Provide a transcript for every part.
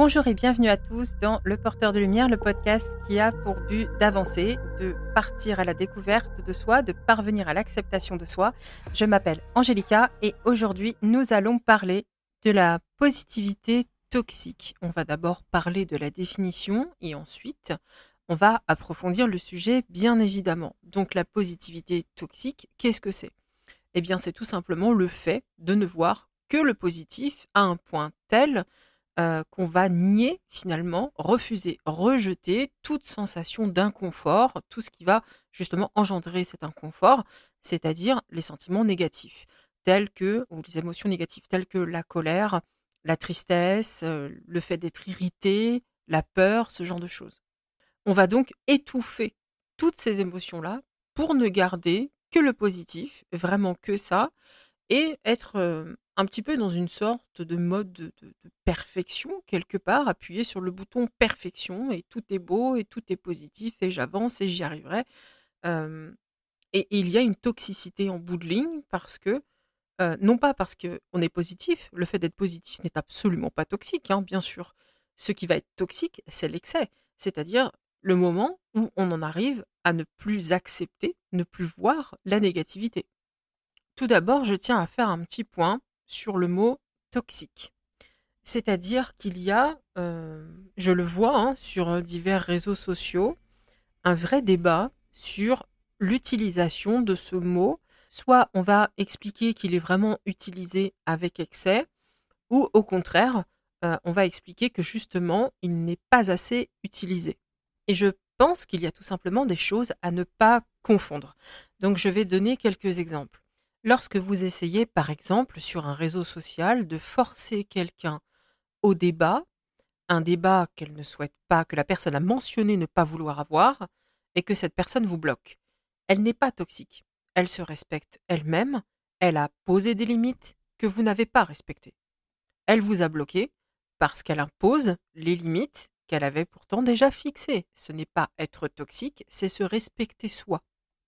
Bonjour et bienvenue à tous dans Le Porteur de Lumière, le podcast qui a pour but d'avancer, de partir à la découverte de soi, de parvenir à l'acceptation de soi. Je m'appelle Angélica et aujourd'hui nous allons parler de la positivité toxique. On va d'abord parler de la définition et ensuite on va approfondir le sujet bien évidemment. Donc la positivité toxique, qu'est-ce que c'est? Eh bien c'est tout simplement le fait de ne voir que le positif à un point tel euh, qu'on va nier finalement, refuser, rejeter toute sensation d'inconfort, tout ce qui va justement engendrer cet inconfort, c'est-à-dire les sentiments négatifs, tels que, ou les émotions négatives, telles que la colère, la tristesse, euh, le fait d'être irrité, la peur, ce genre de choses. On va donc étouffer toutes ces émotions-là pour ne garder que le positif, vraiment que ça, et être euh, un petit peu dans une sorte de mode de, perfection, quelque part, appuyer sur le bouton perfection et tout est beau et tout est positif et j'avance et j'y arriverai. et, il y a une toxicité en bout de ligne parce que, non pas parce qu'on est positif, le fait d'être positif n'est absolument pas toxique, hein, bien sûr. Ce qui va être toxique, c'est l'excès, c'est-à-dire le moment où on en arrive à ne plus accepter, ne plus voir la négativité. Tout d'abord, je tiens à faire un petit point sur le mot toxique. C'est-à-dire qu'il y a, euh, je le vois hein, sur divers réseaux sociaux, un vrai débat sur l'utilisation de ce mot. Soit on va expliquer qu'il est vraiment utilisé avec excès, ou au contraire, euh, on va expliquer que justement, il n'est pas assez utilisé. Et je pense qu'il y a tout simplement des choses à ne pas confondre. Donc je vais donner quelques exemples. Lorsque vous essayez, par exemple, sur un réseau social, de forcer quelqu'un au débat, un débat qu'elle ne souhaite pas, que la personne a mentionné ne pas vouloir avoir, et que cette personne vous bloque. Elle n'est pas toxique. Elle se respecte elle-même, elle a posé des limites que vous n'avez pas respectées. Elle vous a bloqué parce qu'elle impose les limites qu'elle avait pourtant déjà fixées. Ce n'est pas être toxique, c'est se respecter soi.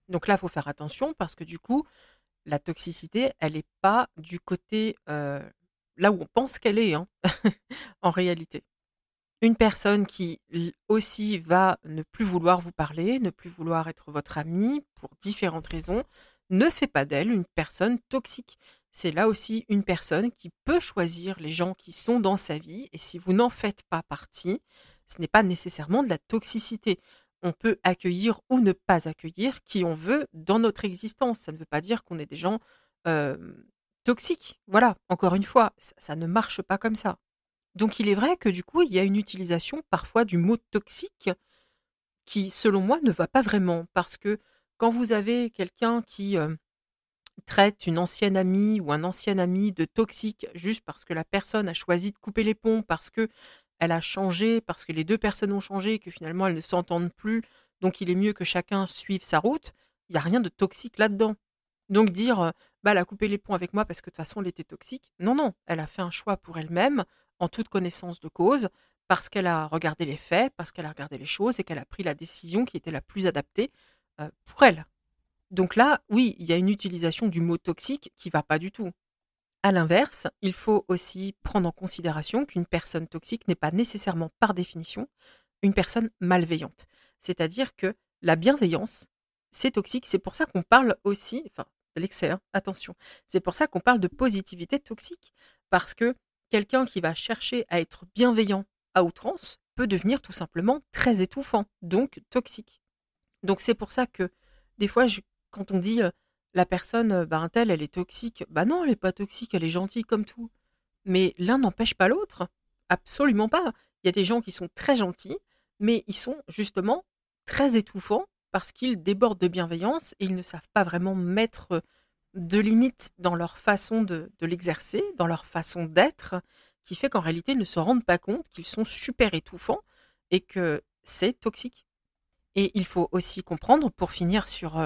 Donc là, il faut faire attention parce que du coup, la toxicité, elle n'est pas du côté là où on pense qu'elle est, hein, en réalité. Une personne qui aussi va ne plus vouloir vous parler, ne plus vouloir être votre ami pour différentes raisons, ne fait pas d'elle une personne toxique. C'est là aussi une personne qui peut choisir les gens qui sont dans sa vie et si vous n'en faites pas partie, ce n'est pas nécessairement de la toxicité on peut accueillir ou ne pas accueillir qui on veut dans notre existence. Ça ne veut pas dire qu'on est des gens toxiques. Voilà, encore une fois, ça, ne marche pas comme ça. Donc il est vrai que du coup, il y a une utilisation parfois du mot toxique qui, selon moi, ne va pas vraiment. Parce que quand vous avez quelqu'un qui traite une ancienne amie ou un ancien ami de toxique juste parce que la personne a choisi de couper les ponts, parce que elle a changé parce que les deux personnes ont changé et que finalement elles ne s'entendent plus, donc il est mieux que chacun suive sa route, il n'y a rien de toxique là-dedans. Donc dire, euh, bah, elle a coupé les ponts avec moi parce que de toute façon elle était toxique, non, non, elle a fait un choix pour elle-même, en toute connaissance de cause, parce qu'elle a regardé les faits, parce qu'elle a regardé les choses et qu'elle a pris la décision qui était la plus adaptée euh, pour elle. Donc là, oui, il y a une utilisation du mot toxique qui va pas du tout. À l'inverse, il faut aussi prendre en considération qu'une personne toxique n'est pas nécessairement par définition une personne malveillante. C'est-à-dire que la bienveillance, c'est toxique. C'est pour ça qu'on parle aussi, enfin, l'excès, hein, attention, c'est pour ça qu'on parle de positivité toxique. Parce que quelqu'un qui va chercher à être bienveillant à outrance peut devenir tout simplement très étouffant, donc toxique. Donc c'est pour ça que des fois, quand on dit euh, la personne, bah, un tel, elle est toxique. Bah non, elle n'est pas toxique, elle est gentille comme tout. Mais l'un n'empêche pas l'autre. Absolument pas. Il y a des gens qui sont très gentils, mais ils sont justement très étouffants parce qu'ils débordent de bienveillance et ils ne savent pas vraiment mettre de limites dans leur façon de l'exercer, dans leur façon d'être, qui fait qu'en réalité, ils ne se rendent pas compte qu'ils sont super étouffants et que c'est toxique. Et il faut aussi comprendre, pour finir sur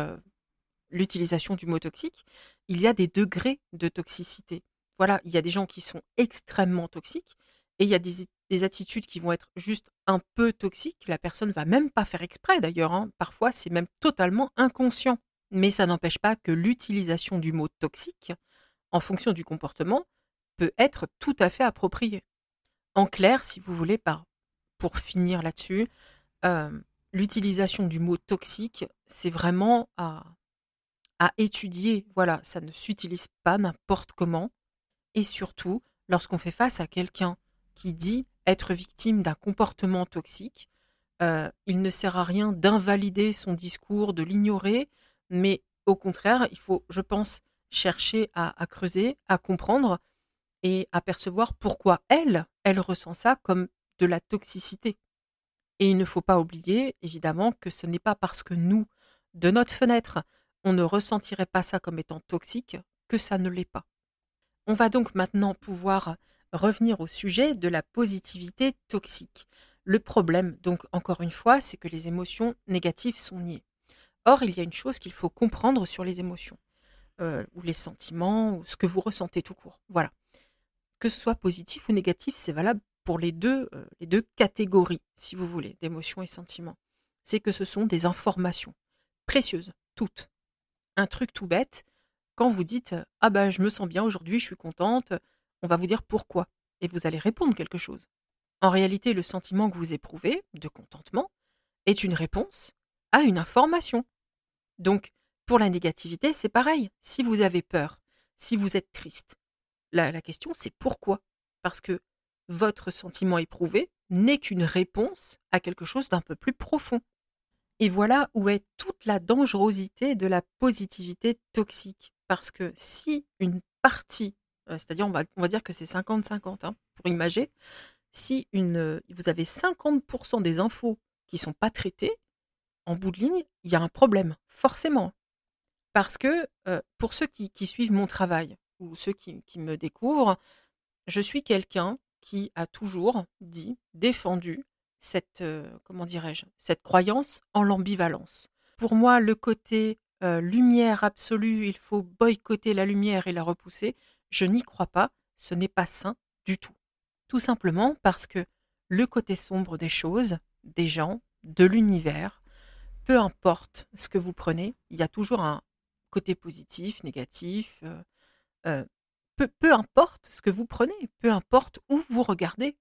l'utilisation du mot toxique, il y a des degrés de toxicité. Voilà, il y a des gens qui sont extrêmement toxiques et il y a des, attitudes qui vont être juste un peu toxiques. La personne va même pas faire exprès d'ailleurs. Hein. Parfois, c'est même totalement inconscient. Mais ça n'empêche pas que l'utilisation du mot toxique, en fonction du comportement, peut être tout à fait appropriée. En clair, si vous voulez, pour finir là-dessus, euh, l'utilisation du mot toxique, c'est vraiment à, à étudier. Voilà, ça ne s'utilise pas n'importe comment. Et surtout, lorsqu'on fait face à quelqu'un qui dit être victime d'un comportement toxique, euh, il ne sert à rien d'invalider son discours, de l'ignorer, mais au contraire, il faut, je pense, chercher à, à creuser, à comprendre et à percevoir pourquoi elle, elle ressent ça comme de la toxicité. Et il ne faut pas oublier, évidemment, que ce n'est pas parce que nous, de notre fenêtre, on ne ressentirait pas ça comme étant toxique que ça ne l'est pas. On va donc maintenant pouvoir revenir au sujet de la positivité toxique. Le problème, donc encore une fois, c'est que les émotions négatives sont niées. Or, il y a une chose qu'il faut comprendre sur les émotions, euh, ou les sentiments, ou ce que vous ressentez tout court. Voilà. Que ce soit positif ou négatif, c'est valable pour les deux, euh, les deux catégories, si vous voulez, d'émotions et sentiments. C'est que ce sont des informations précieuses, toutes. Un truc tout bête, quand vous dites Ah ben je me sens bien aujourd'hui, je suis contente, on va vous dire pourquoi. Et vous allez répondre quelque chose. En réalité, le sentiment que vous éprouvez, de contentement, est une réponse à une information. Donc, pour la négativité, c'est pareil. Si vous avez peur, si vous êtes triste, la, la question c'est pourquoi? Parce que votre sentiment éprouvé n'est qu'une réponse à quelque chose d'un peu plus profond. Et voilà où est toute la dangerosité de la positivité toxique. Parce que si une partie, euh, c'est-à-dire on va, dire que c'est 50-50 hein, pour imager, si une, vous avez 50% des infos qui sont pas traitées, en bout de ligne, il y a un problème, forcément. Parce que euh, pour ceux qui, suivent mon travail ou ceux qui me découvrent, je suis quelqu'un qui a toujours dit, défendu cette, euh, comment dirais-je, cette croyance en l'ambivalence. Pour moi, le côté euh, lumière absolue, il faut boycotter la lumière et la repousser, je n'y crois pas, ce n'est pas sain du tout. Tout simplement parce que le côté sombre des choses, des gens, de l'univers, peu importe ce que vous prenez, il y a toujours un côté positif, négatif, euh, peu, peu importe ce que vous prenez, peu importe où vous regardez.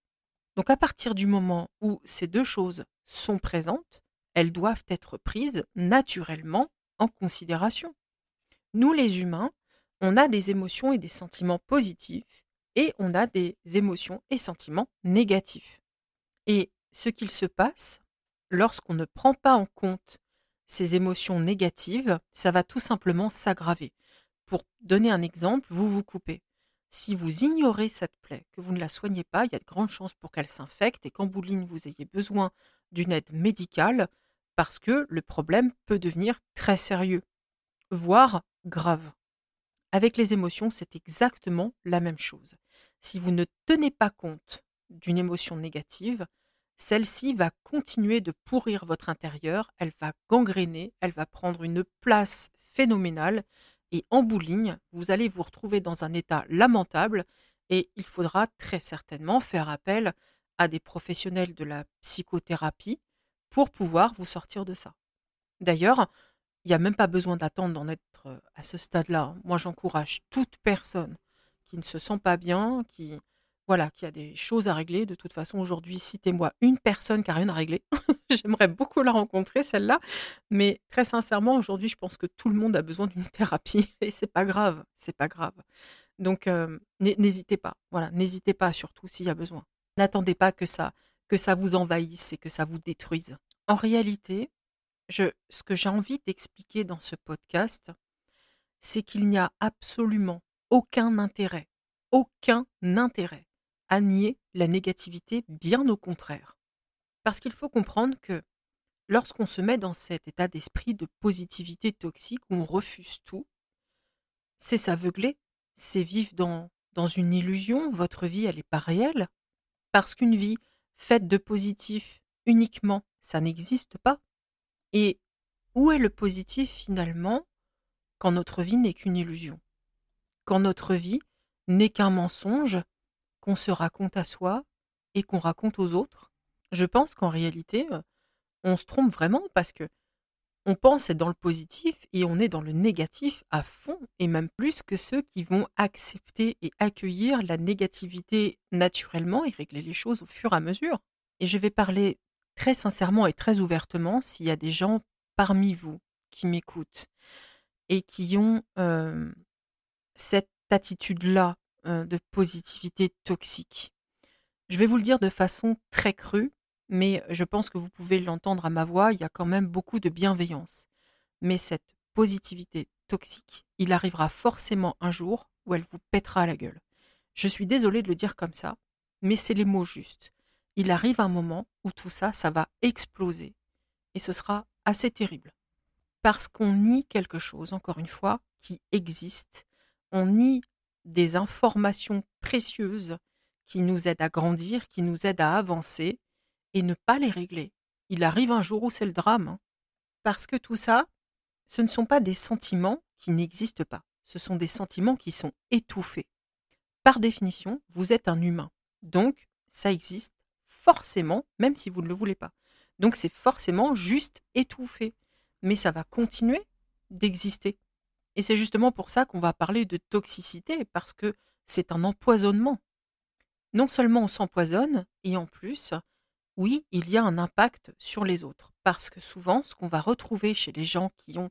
Donc à partir du moment où ces deux choses sont présentes, elles doivent être prises naturellement en considération. Nous les humains, on a des émotions et des sentiments positifs et on a des émotions et sentiments négatifs. Et ce qu'il se passe lorsqu'on ne prend pas en compte ces émotions négatives, ça va tout simplement s'aggraver. Pour donner un exemple, vous vous coupez. Si vous ignorez cette plaie, que vous ne la soignez pas, il y a de grandes chances pour qu'elle s'infecte et qu'en bout vous ayez besoin d'une aide médicale parce que le problème peut devenir très sérieux, voire grave. Avec les émotions, c'est exactement la même chose. Si vous ne tenez pas compte d'une émotion négative, celle-ci va continuer de pourrir votre intérieur, elle va gangréner, elle va prendre une place phénoménale et en bout vous allez vous retrouver dans un état lamentable et il faudra très certainement faire appel à des professionnels de la psychothérapie pour pouvoir vous sortir de ça. D'ailleurs, il n'y a même pas besoin d'attendre d'en être euh, à ce stade-là. Moi, j'encourage toute personne qui ne se sent pas bien, qui voilà, qui a des choses à régler. De toute façon, aujourd'hui, citez-moi une personne qui a rien à régler. J'aimerais beaucoup la rencontrer, celle-là. Mais très sincèrement, aujourd'hui, je pense que tout le monde a besoin d'une thérapie et c'est pas grave, c'est pas grave. Donc, euh, n'hésitez pas. Voilà, n'hésitez pas, surtout s'il y a besoin. N'attendez pas que ça, que ça vous envahisse et que ça vous détruise. En réalité, ce que j'ai envie d'expliquer dans ce podcast, c'est qu'il n'y a absolument aucun intérêt, aucun intérêt nier la négativité, bien au contraire. Parce qu'il faut comprendre que lorsqu'on se met dans cet état d'esprit de positivité toxique où on refuse tout, c'est s'aveugler, c'est vivre dans, dans une illusion, votre vie elle n'est pas réelle, parce qu'une vie faite de positif uniquement, ça n'existe pas. Et où est le positif finalement quand notre vie n'est qu'une illusion? Quand notre vie n'est qu'un mensonge qu'on se raconte à soi et qu'on raconte aux autres. Je pense qu'en réalité, euh, on se trompe vraiment parce que on pense être dans le positif et on est dans le négatif à fond, et même plus que ceux qui vont accepter et accueillir la négativité naturellement et régler les choses au fur et à mesure. Et je vais parler très sincèrement et très ouvertement s'il y a des gens parmi vous qui m'écoutent et qui ont cette attitude-là de positivité toxique. Je vais vous le dire de façon très crue, mais je pense que vous pouvez l'entendre à ma voix, il y a quand même beaucoup de bienveillance. Mais cette positivité toxique, il arrivera forcément un jour où elle vous pètera à la gueule. Je suis désolée de le dire comme ça, mais c'est les mots justes. Il arrive un moment où tout ça, ça va exploser. Et ce sera assez terrible. Parce qu'on nie quelque chose, encore une fois, qui existe. On nie des informations précieuses qui nous aident à grandir, qui nous aident à avancer, et ne pas les régler. Il arrive un jour où c'est le drame. Hein. Parce que tout ça, ce ne sont pas des sentiments qui n'existent pas. Ce sont des sentiments qui sont étouffés. Par définition, vous êtes un humain. Donc, ça existe forcément, même si vous ne le voulez pas. Donc, c'est forcément juste étouffé. Mais ça va continuer d'exister. Et c'est justement pour ça qu'on va parler de toxicité, parce que c'est un empoisonnement. Non seulement on s'empoisonne, et en plus, oui, il y a un impact sur les autres. Parce que souvent, ce qu'on va retrouver chez les gens qui ont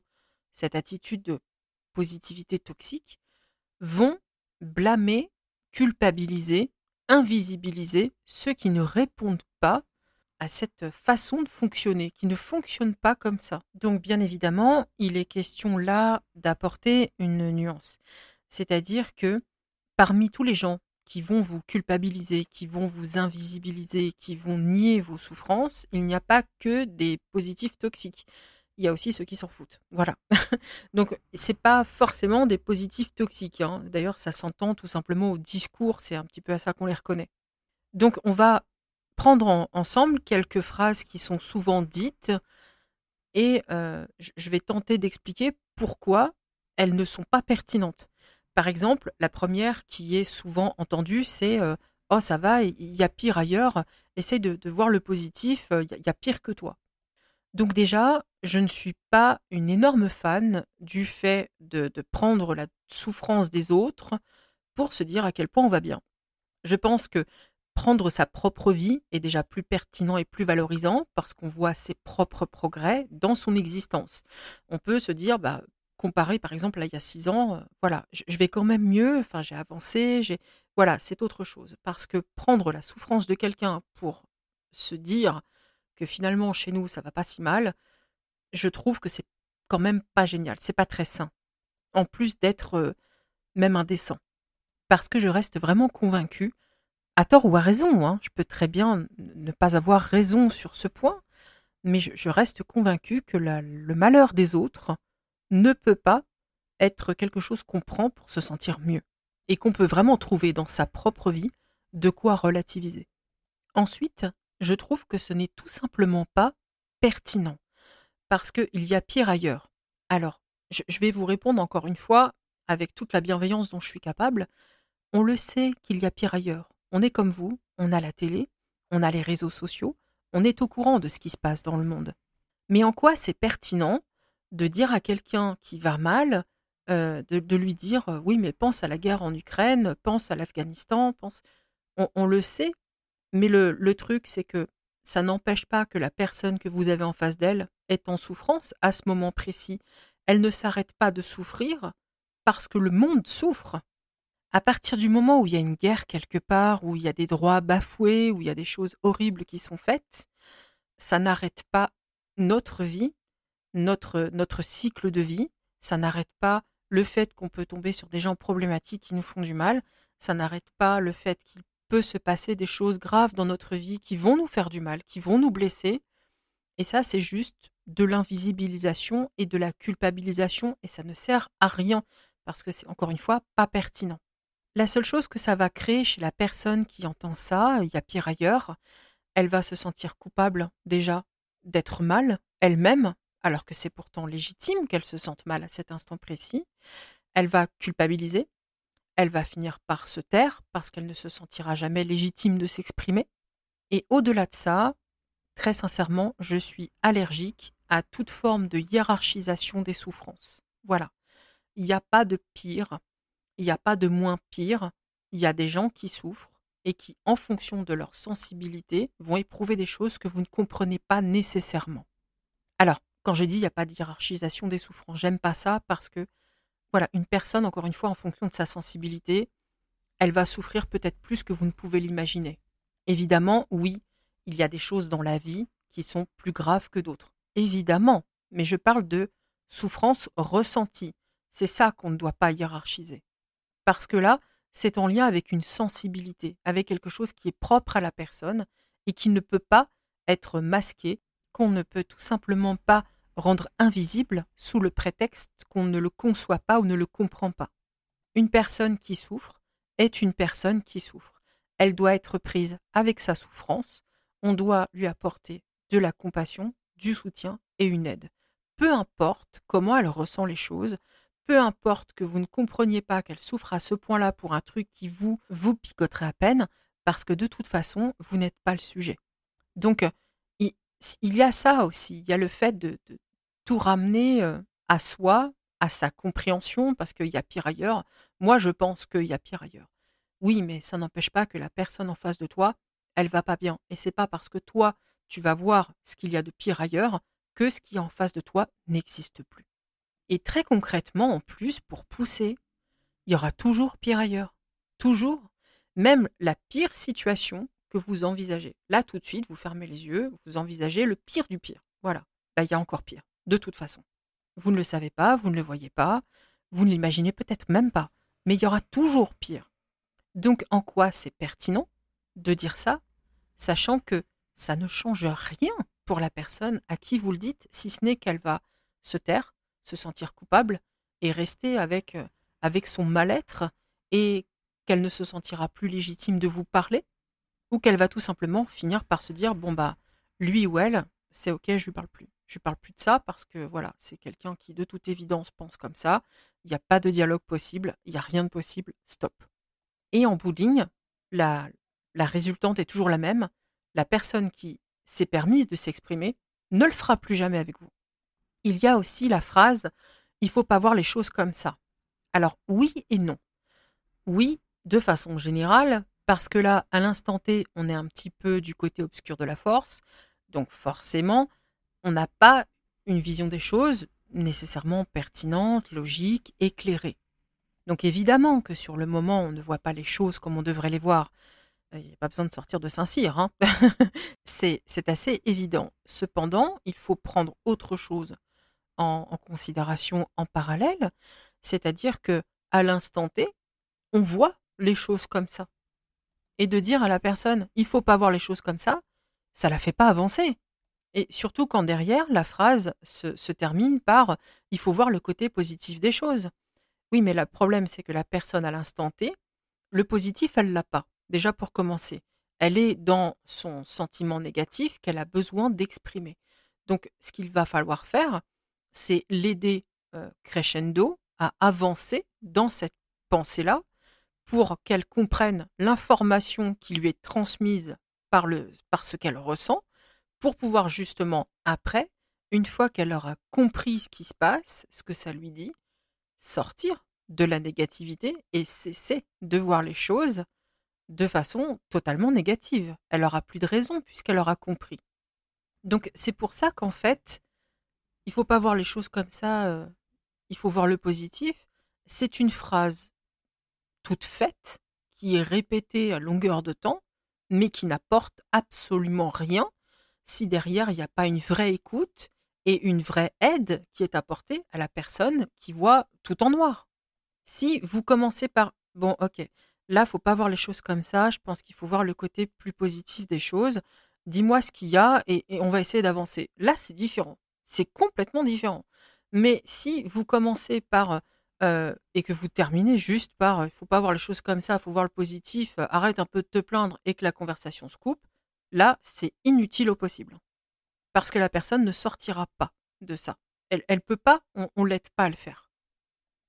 cette attitude de positivité toxique, vont blâmer, culpabiliser, invisibiliser ceux qui ne répondent pas cette façon de fonctionner, qui ne fonctionnent pas comme ça. Donc bien évidemment, il est question là d'apporter une nuance. C'est-à-dire que parmi tous les gens qui vont vous culpabiliser, qui vont vous invisibiliser, qui vont nier vos souffrances, il n'y a pas que des positifs toxiques. Il y a aussi ceux qui s'en foutent. Voilà. Donc, c'est pas forcément des positifs toxiques. Hein. D'ailleurs, ça s'entend tout simplement au discours. C'est un petit peu à ça qu'on les reconnaît. Donc, on va prendre ensemble quelques phrases qui sont souvent dites et euh, je vais tenter d'expliquer pourquoi elles ne sont pas pertinentes. Par exemple, la première qui est souvent entendue, c'est euh, Oh, ça va, il y a pire ailleurs, essaye de, voir le positif, euh, il y, a pire que toi. Donc, déjà, je ne suis pas une énorme fan du fait de, de prendre la souffrance des autres pour se dire à quel point on va bien. Je pense que prendre sa propre vie est déjà plus pertinent et plus valorisant parce qu'on voit ses propres progrès dans son existence. On peut se dire, bah, comparé par exemple à il y a six ans, euh, voilà, je, vais quand même mieux, enfin j'ai avancé, j'ai voilà, c'est autre chose. Parce que prendre la souffrance de quelqu'un pour se dire que finalement chez nous ça va pas si mal, je trouve que c'est quand même pas génial, c'est pas très sain. En plus d'être euh, même indécent. Parce que je reste vraiment convaincue, à tort ou à raison, hein, je peux très bien ne pas avoir raison sur ce point, mais je, reste convaincue que le malheur des autres, ne peut pas être quelque chose qu'on prend pour se sentir mieux et qu'on peut vraiment trouver dans sa propre vie de quoi relativiser. Ensuite, je trouve que ce n'est tout simplement pas pertinent parce qu'il y a pire ailleurs. Alors, je vais vous répondre encore une fois avec toute la bienveillance dont je suis capable. On le sait qu'il y a pire ailleurs. On est comme vous, on a la télé, on a les réseaux sociaux, on est au courant de ce qui se passe dans le monde. Mais en quoi c'est pertinent de dire à quelqu'un qui va mal, euh, de, lui dire euh, oui, mais pense à la guerre en Ukraine, pense à l'Afghanistan, pense. On, le sait, mais le, le truc, c'est que ça n'empêche pas que la personne que vous avez en face d'elle est en souffrance à ce moment précis. Elle ne s'arrête pas de souffrir parce que le monde souffre. À partir du moment où il y a une guerre quelque part, où il y a des droits bafoués, où il y a des choses horribles qui sont faites, ça n'arrête pas notre vie notre, cycle de vie. Ça n'arrête pas le fait qu'on peut tomber sur des gens problématiques qui nous font du mal. Ça n'arrête pas le fait qu'il peut se passer des choses graves dans notre vie qui vont nous faire du mal, qui vont nous blesser. Et ça, c'est juste de l'invisibilisation et de la culpabilisation et ça ne sert à rien parce que c'est encore une fois pas pertinent. La seule chose que ça va créer chez la personne qui entend ça, il y a pire ailleurs, elle va se sentir coupable déjà d'être mal elle-même alors que c'est pourtant légitime qu'elle se sente mal à cet instant précis, elle va culpabiliser, elle va finir par se taire parce qu'elle ne se sentira jamais légitime de s'exprimer. Et au-delà de ça, très sincèrement, je suis allergique à toute forme de hiérarchisation des souffrances. Voilà. Il n'y a pas de pire, il n'y a pas de moins pire. Il y a des gens qui souffrent et qui, en fonction de leur sensibilité, vont éprouver des choses que vous ne comprenez pas nécessairement. Alors, quand je dis il n'y a pas de hiérarchisation des souffrances, j'aime pas ça parce que, voilà, une personne, encore une fois, en fonction de sa sensibilité, elle va souffrir peut-être plus que vous ne pouvez l'imaginer. Évidemment, oui, il y a des choses dans la vie qui sont plus graves que d'autres. Évidemment, mais je parle de souffrance ressentie. C'est ça qu'on ne doit pas hiérarchiser. Parce que là, c'est en lien avec une sensibilité, avec quelque chose qui est propre à la personne et qui ne peut pas être masqué, qu'on ne peut tout simplement pas rendre invisible sous le prétexte qu'on ne le conçoit pas ou ne le comprend pas. Une personne qui souffre est une personne qui souffre. Elle doit être prise avec sa souffrance, on doit lui apporter de la compassion, du soutien et une aide. Peu importe comment elle ressent les choses, peu importe que vous ne compreniez pas qu'elle souffre à ce point-là pour un truc qui vous vous picoterait à peine, parce que de toute façon, vous n'êtes pas le sujet. Donc, il, y a ça aussi, il y a le fait de, tout ramener euh, à soi, à sa compréhension, parce qu'il y a pire ailleurs. Moi, je pense qu'il y a pire ailleurs. Oui, mais ça n'empêche pas que la personne en face de toi, elle va pas bien. Et c'est pas parce que toi, tu vas voir ce qu'il y a de pire ailleurs que ce qui est en face de toi n'existe plus. Et très concrètement, en plus, pour pousser, il y aura toujours pire ailleurs. Toujours. Même la pire situation que vous envisagez. Là, tout de suite, vous fermez les yeux, vous envisagez le pire du pire. Voilà. Là, il y a encore pire. De toute façon. Vous ne le savez pas, vous ne le voyez pas, vous ne l'imaginez peut-être même pas. Mais il y aura toujours pire. Donc, en quoi c'est pertinent de dire ça, sachant que ça ne change rien pour la personne à qui vous le dites, si ce n'est qu'elle va se taire, se sentir coupable et rester avec, euh, avec son mal-être et qu'elle ne se sentira plus légitime de vous parler ou qu'elle va tout simplement finir par se dire bon bah lui ou elle c'est ok je lui parle plus je lui parle plus de ça parce que voilà c'est quelqu'un qui de toute évidence pense comme ça. Il n'y a pas de dialogue possible il n'y a rien de possible stop. Et en bout la, la résultante est toujours la même. La personne qui s'est permise de s'exprimer ne le fera plus jamais avec vous il y a aussi la phrase il faut pas voir les choses comme ça. Alors oui et non. Oui, de façon générale, parce que là, à l'instant T, on est un petit peu du côté obscur de la force, donc forcément, on n'a pas une vision des choses nécessairement pertinente, logique, éclairée. Donc évidemment que sur le moment, on ne voit pas les choses comme on devrait les voir. Il n'y a pas besoin de sortir de Saint-Cyr. Hein c'est assez évident. Cependant, il faut prendre autre chose en, considération en parallèle, c'est-à-dire que à l'instant T, on voit les choses comme ça. Et de dire à la personne, il faut pas voir les choses comme ça, ça la fait pas avancer. Et surtout quand derrière, la phrase se, se termine par il faut voir le côté positif des choses. Oui, mais le problème, c'est que la personne à l'instant T, le positif, elle l'a pas. Déjà pour commencer. Elle est dans son sentiment négatif qu'elle a besoin d'exprimer. Donc, ce qu'il va falloir faire, c'est l'aider crescendo à avancer dans cette pensée-là pour qu'elle comprenne l'information qui lui est transmise par, le, par ce qu'elle ressent, pour pouvoir justement après, une fois qu'elle aura compris ce qui se passe, ce que ça lui dit, sortir de la négativité et cesser de voir les choses de façon totalement négative. Elle aura plus de raison puisqu'elle aura compris. Donc c'est pour ça qu'en fait, il faut pas voir les choses comme ça, euh, il faut voir le positif. C'est une phrase toute faite, qui est répétée à longueur de temps, mais qui n'apporte absolument rien si derrière il n'y a pas une vraie écoute et une vraie aide qui est apportée à la personne qui voit tout en noir. Si vous commencez par bon, ok, là faut pas voir les choses comme ça, je pense qu'il faut voir le côté plus positif des choses. Dis-moi ce qu'il y a et on va essayer d'avancer. Là, c'est différent c'est complètement différent. Mais si vous commencez par euh, et que vous terminez juste par il faut pas voir les choses comme ça, il faut voir le positif, euh, arrête un peu de te plaindre et que la conversation se coupe, là, c'est inutile au possible. Parce que la personne ne sortira pas de ça. Elle ne peut pas, on, ne l'aide pas à le faire.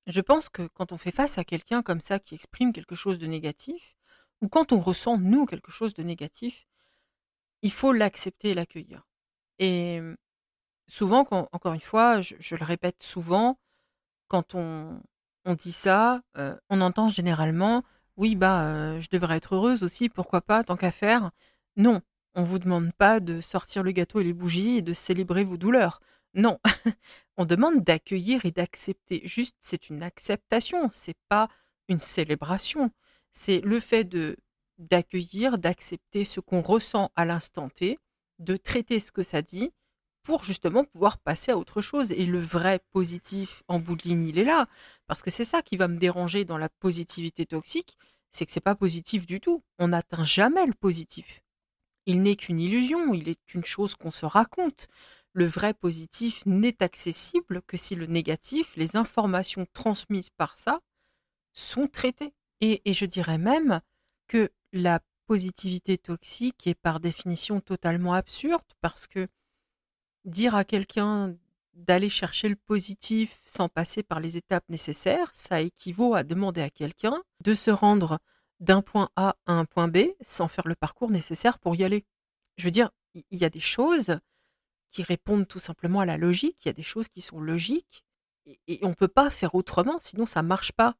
Je pense que quand on fait face à quelqu'un comme ça qui exprime quelque chose de négatif, ou quand on ressent, nous, quelque chose de négatif, il faut l'accepter et l'accueillir. Et souvent, encore une fois, je, le répète souvent, quand on, dit ça, euh, on entend généralement oui, bah, euh, je devrais être heureuse aussi, pourquoi pas, tant qu'à faire. Non, on vous demande pas de sortir le gâteau et les bougies et de célébrer vos douleurs. Non, on demande d'accueillir et d'accepter. Juste, c'est une acceptation, c'est pas une célébration. C'est le fait de d'accueillir, d'accepter ce qu'on ressent à l'instant T, de traiter ce que ça dit pour justement pouvoir passer à autre chose. Et le vrai positif en bout de ligne, il est là. Parce que c'est ça qui va me déranger dans la positivité toxique, c'est que c'est pas positif du tout. On n'atteint jamais le positif. Il n'est qu'une illusion, il est qu'une chose qu'on se raconte. Le vrai positif n'est accessible que si le négatif, les informations transmises par ça, sont traitées. Et, et je dirais même que la positivité toxique est par définition totalement absurde parce que dire à quelqu'un d'aller chercher le positif sans passer par les étapes nécessaires, ça équivaut à demander à quelqu'un de se rendre d'un point A à un point B sans faire le parcours nécessaire pour y aller. Je veux dire, il y a des choses qui répondent tout simplement à la logique, il y a des choses qui sont logiques, et, on ne peut pas faire autrement, sinon ça ne marche pas.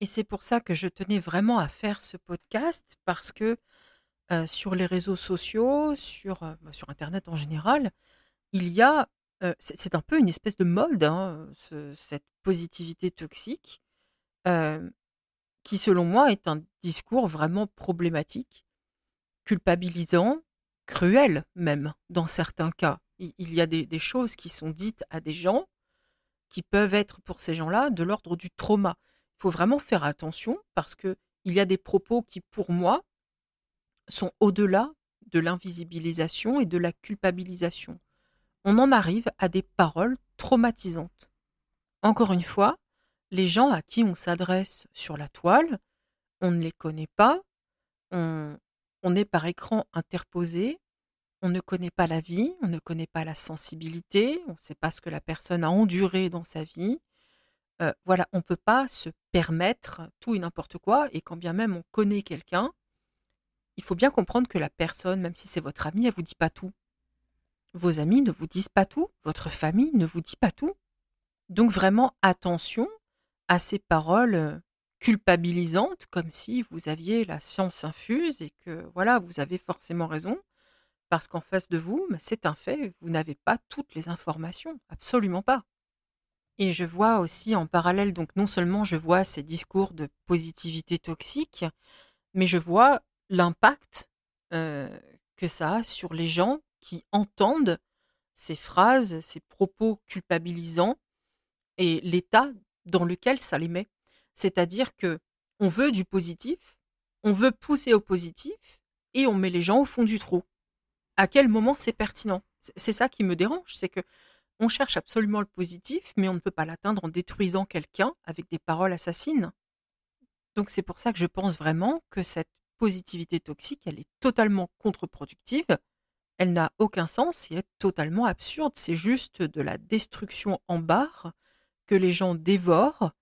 Et c'est pour ça que je tenais vraiment à faire ce podcast, parce que euh, sur les réseaux sociaux, sur, euh, sur Internet en général, il y a, c'est un peu une espèce de mode, hein, cette positivité toxique, qui selon moi est un discours vraiment problématique, culpabilisant, cruel même dans certains cas. Il y a des, choses qui sont dites à des gens qui peuvent être pour ces gens-là de l'ordre du trauma. Il faut vraiment faire attention parce que il y a des propos qui, pour moi, sont au-delà de l'invisibilisation et de la culpabilisation on en arrive à des paroles traumatisantes. Encore une fois, les gens à qui on s'adresse sur la toile, on ne les connaît pas, on, est par écran interposé, on ne connaît pas la vie, on ne connaît pas la sensibilité, on ne sait pas ce que la personne a enduré dans sa vie. Euh, voilà, on ne peut pas se permettre tout et n'importe quoi, et quand bien même on connaît quelqu'un, il faut bien comprendre que la personne, même si c'est votre ami, elle vous dit pas tout. Vos amis ne vous disent pas tout, votre famille ne vous dit pas tout. Donc vraiment attention à ces paroles euh, culpabilisantes, comme si vous aviez la science infuse et que voilà, vous avez forcément raison, parce qu'en face de vous, bah, c'est un fait, vous n'avez pas toutes les informations, absolument pas. Et je vois aussi en parallèle, donc non seulement je vois ces discours de positivité toxique, mais je vois l'impact euh, que ça a sur les gens qui entendent ces phrases, ces propos culpabilisants et l'état dans lequel ça les met. C'est-à-dire que on veut du positif, on veut pousser au positif et on met les gens au fond du trou. À quel moment c'est pertinent? C'est ça qui me dérange, c'est que on cherche absolument le positif, mais on ne peut pas l'atteindre en détruisant quelqu'un avec des paroles assassines. Donc c'est pour ça que je pense vraiment que cette positivité toxique, elle est totalement contre-productive elle n'a aucun sens et est totalement absurde. C'est juste de la destruction en barre que les gens dévorent,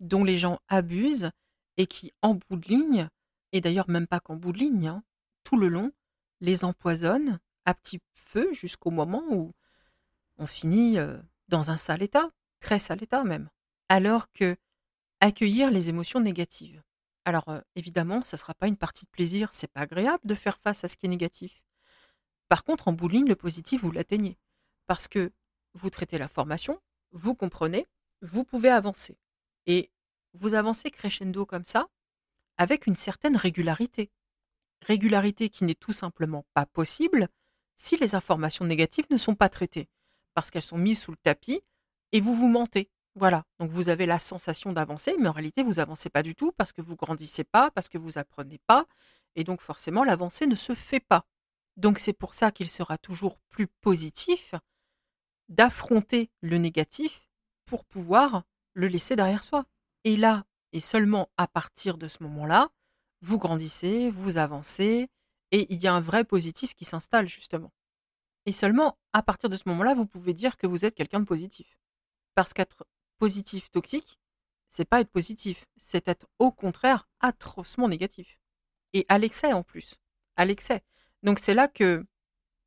dont les gens abusent et qui, en bout de ligne, et d'ailleurs même pas qu'en bout de ligne, hein, tout le long, les empoisonnent à petit feu jusqu'au moment où on finit euh, dans un sale état, très sale état même. Alors que accueillir les émotions négatives. Alors euh, évidemment, ça ne sera pas une partie de plaisir, c'est pas agréable de faire face à ce qui est négatif. Par contre, en bowling, le positif, vous l'atteignez. Parce que vous traitez la formation, vous comprenez, vous pouvez avancer. Et vous avancez crescendo comme ça, avec une certaine régularité. Régularité qui n'est tout simplement pas possible si les informations négatives ne sont pas traitées, parce qu'elles sont mises sous le tapis et vous vous mentez. Voilà, donc vous avez la sensation d'avancer, mais en réalité vous avancez pas du tout parce que vous grandissez pas, parce que vous apprenez pas, et donc forcément l'avancée ne se fait pas. Donc c'est pour ça qu'il sera toujours plus positif d'affronter le négatif pour pouvoir le laisser derrière soi. Et là, et seulement à partir de ce moment-là, vous grandissez, vous avancez, et il y a un vrai positif qui s'installe justement. Et seulement à partir de ce moment-là, vous pouvez dire que vous êtes quelqu'un de positif. Parce qu'être positif toxique, c'est pas être positif, c'est être au contraire atrocement négatif. Et à l'excès en plus. À l'excès. Donc c'est là que,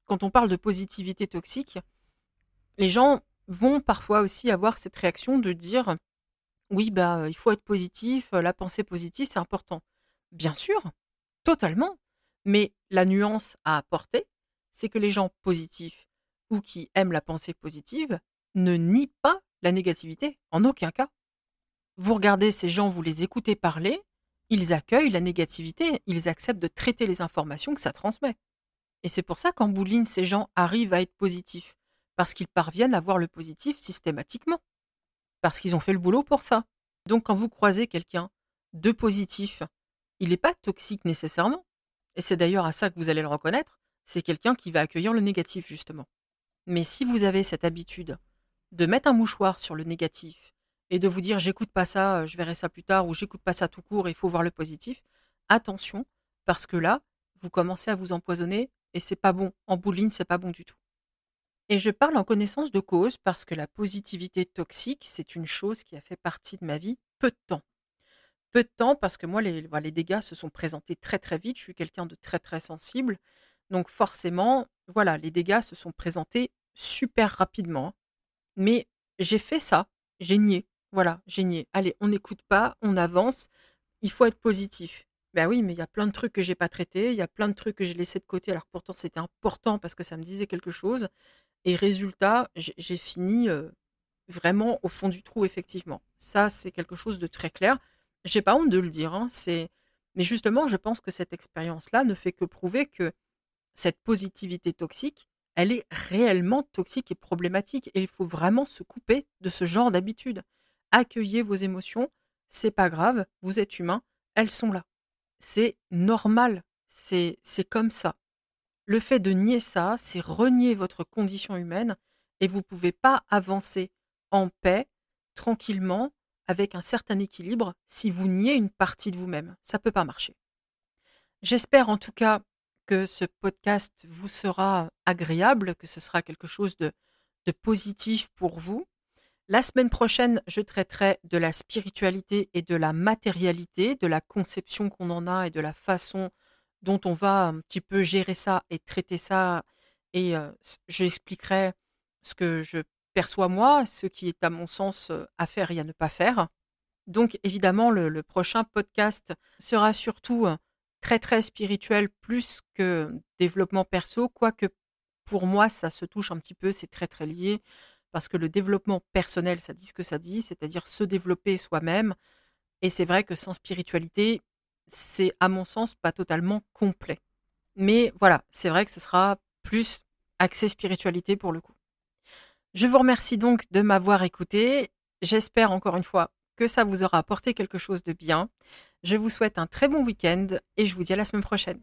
quand on parle de positivité toxique, Les gens vont parfois aussi avoir cette réaction de dire oui, bah, il faut être positif, la pensée positive, c'est important. Bien sûr, totalement. Mais la nuance à apporter, c'est que les gens positifs ou qui aiment la pensée positive ne nient pas la négativité, en aucun cas. Vous regardez ces gens, vous les écoutez parler, ils accueillent la négativité, ils acceptent de traiter les informations que ça transmet. Et c'est pour ça qu'en bouline, ces gens arrivent à être positifs, parce qu'ils parviennent à voir le positif systématiquement, parce qu'ils ont fait le boulot pour ça. Donc quand vous croisez quelqu'un de positif, il n'est pas toxique nécessairement, et c'est d'ailleurs à ça que vous allez le reconnaître, c'est quelqu'un qui va accueillir le négatif justement. Mais si vous avez cette habitude de mettre un mouchoir sur le négatif et de vous dire j'écoute pas ça, je verrai ça plus tard, ou j'écoute pas ça tout court, il faut voir le positif, attention, parce que là, vous commencez à vous empoisonner et c'est pas bon. En bouline, c'est pas bon du tout. Et je parle en connaissance de cause parce que la positivité toxique, c'est une chose qui a fait partie de ma vie peu de temps. Peu de temps parce que moi, les, les dégâts se sont présentés très très vite. Je suis quelqu'un de très très sensible. Donc forcément, voilà, les dégâts se sont présentés super rapidement. Mais j'ai fait ça, j'ai nié. Voilà, nié. Allez, on n'écoute pas, on avance. Il faut être positif. Ben oui, mais il y a plein de trucs que j'ai pas traités, il y a plein de trucs que j'ai laissés de côté, alors pourtant c'était important parce que ça me disait quelque chose. Et résultat, j'ai fini vraiment au fond du trou, effectivement. Ça, c'est quelque chose de très clair. J'ai pas honte de le dire, hein, c'est... mais justement, je pense que cette expérience-là ne fait que prouver que cette positivité toxique, elle est réellement toxique et problématique. Et il faut vraiment se couper de ce genre d'habitude. Accueillez vos émotions, c'est pas grave, vous êtes humain, elles sont là. C'est normal, c'est comme ça. Le fait de nier ça, c'est renier votre condition humaine et vous ne pouvez pas avancer en paix, tranquillement, avec un certain équilibre si vous niez une partie de vous-même. Ça ne peut pas marcher. J'espère en tout cas que ce podcast vous sera agréable, que ce sera quelque chose de, de positif pour vous. La semaine prochaine, je traiterai de la spiritualité et de la matérialité, de la conception qu'on en a et de la façon dont on va un petit peu gérer ça et traiter ça. Et j'expliquerai ce que je perçois moi, ce qui est à mon sens à faire et à ne pas faire. Donc évidemment, le, prochain podcast sera surtout très très spirituel plus que développement perso, quoique pour moi ça se touche un petit peu, c'est très très lié, parce que le développement personnel, ça dit ce que ça dit, c'est-à-dire se développer soi-même. Et c'est vrai que sans spiritualité, c'est à mon sens pas totalement complet. Mais voilà, c'est vrai que ce sera plus axé spiritualité pour le coup. Je vous remercie donc de m'avoir écouté. J'espère encore une fois que ça vous aura apporté quelque chose de bien. Je vous souhaite un très bon week-end et je vous dis à la semaine prochaine.